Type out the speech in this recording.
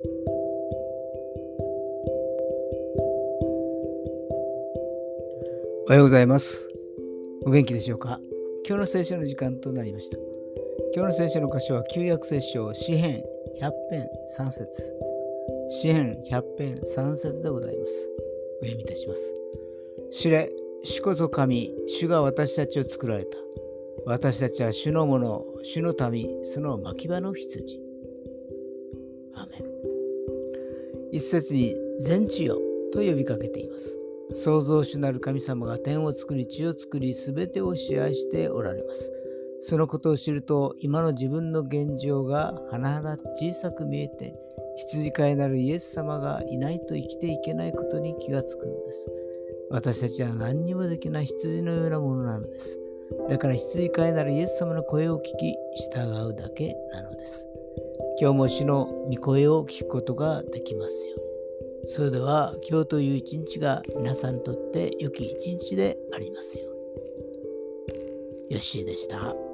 おはようございます。お元気でしょうか？今日の聖書の時間となりました。今日の聖書の箇所は旧約聖書詩編100編3節詩編100編3節でございます。お読みいたします。知れ、主こそ神、主が私たちを作られた。私たちは主のもの、主の民、その牧場の羊。アメン一節に全地よと呼びかけています。創造主なる神様が天を作り地を作り全てを支配しておられます。そのことを知ると今の自分の現状が甚だ小さく見えて羊飼いなるイエス様がいないと生きていけないことに気がつくのです。私たちは何にもできない羊のようなものなのです。だから羊飼いなるイエス様の声を聞き従うだけなのです。今日も主の御声を聞くことができますように。それでは今日という一日が皆さんにとって良き一日でありますように。よッしーでした。